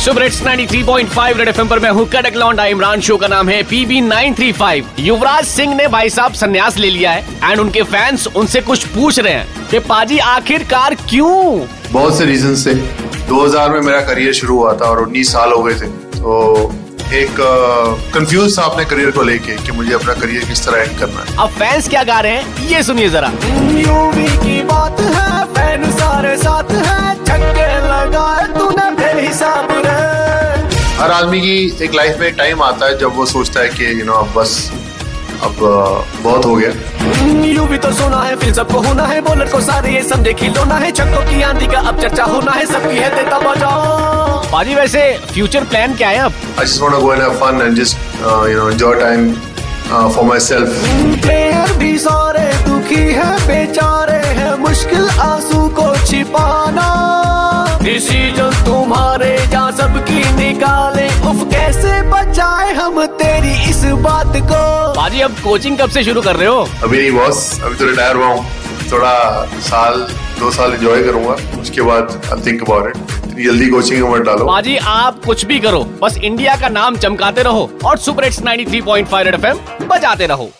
Super hits 93.5 red FM पर मैं हूँ कड़क लौंडा इमरान शो का नाम है पीबी 935 युवराज सिंह ने भाई साहब संन्यास ले लिया है एंड उनके फैंस उनसे कुछ पूछ रहे हैं कि पाजी आखिरकार क्यों? बहुत से रीजन से 2000 में मेरा करियर शुरू हुआ था और 19 साल हो गए थे। तो एक कंफ्यूज था अपने करियर को लेके कि मुझे अपना करियर किस तरह एंड करना है। अब फैंस क्या गा रहे हैं? ये सुनिए जरा। हर आदमी की एक लाइफ में टाइम आता है जब वो सोचता है कि यू नो अब बस अब बहुत हो गया। यू भी तो सोना है फिर सबको होना है बॉलर को सारे ये समझे खिलौना है छक्कों की आंधी का अब चर्चा होना है सबकी है देता बजाओ पाजी वैसे फ्यूचर प्लान क्या है अब? I just want to go and have fun and just uh, you know enjoy time uh, for myself. Player भी सारे दुखी है बेचारे है मुश्किल आँसू को छिपाना। डिसीज़न तुम्हारे बचाए हम तेरी इस बात को। पाजी अब कोचिंग कब से शुरू कर रहे हो? अभी नहीं बॉस अभी तो रिटायर हुआ हूँ। थोड़ा साल दो साल एंजॉय करूँगा। उसके बाद आई थिंक अबाउट इट इतनी जल्दी कोचिंग में मत डालो। पाजी आप कुछ भी करो। बस इंडिया का नाम चमकाते रहो और सुपर हिट्स 93.5 रेड एफएम बजाते रहो।